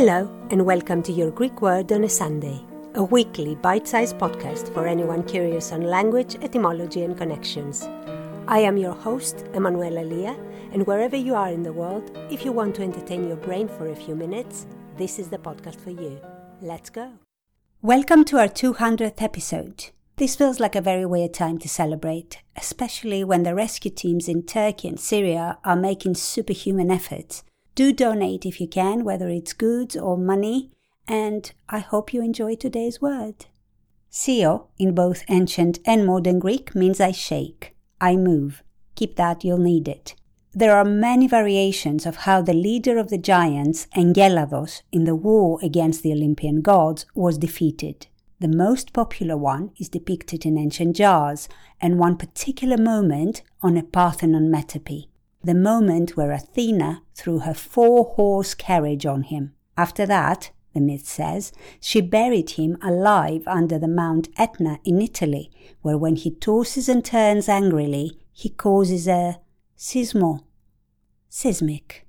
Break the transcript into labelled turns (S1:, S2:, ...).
S1: Hello, and welcome to Your Greek Word on a Sunday, a weekly bite sized podcast for anyone curious on language, etymology, and connections. I am your host, Emanuela Lia, and wherever you are in the world, if you want to entertain your brain for a few minutes, this is the podcast for you. Let's go.
S2: Welcome to our 200th episode. This feels like a very weird time to celebrate, especially when the rescue teams in Turkey and Syria are making superhuman efforts do donate if you can, whether it's goods or money, and I hope you enjoy today's word. Sio, in both ancient and modern Greek, means I shake, I move. Keep that, you'll need it. There are many variations of how the leader of the giants, Enceladus, in the war against the Olympian gods, was defeated. The most popular one is depicted in ancient jars, and one particular moment on a Parthenon metope the moment where Athena threw her four horse carriage on him. After that, the myth says, she buried him alive under the Mount Etna in Italy, where when he tosses and turns angrily, he causes a sismo, seismic.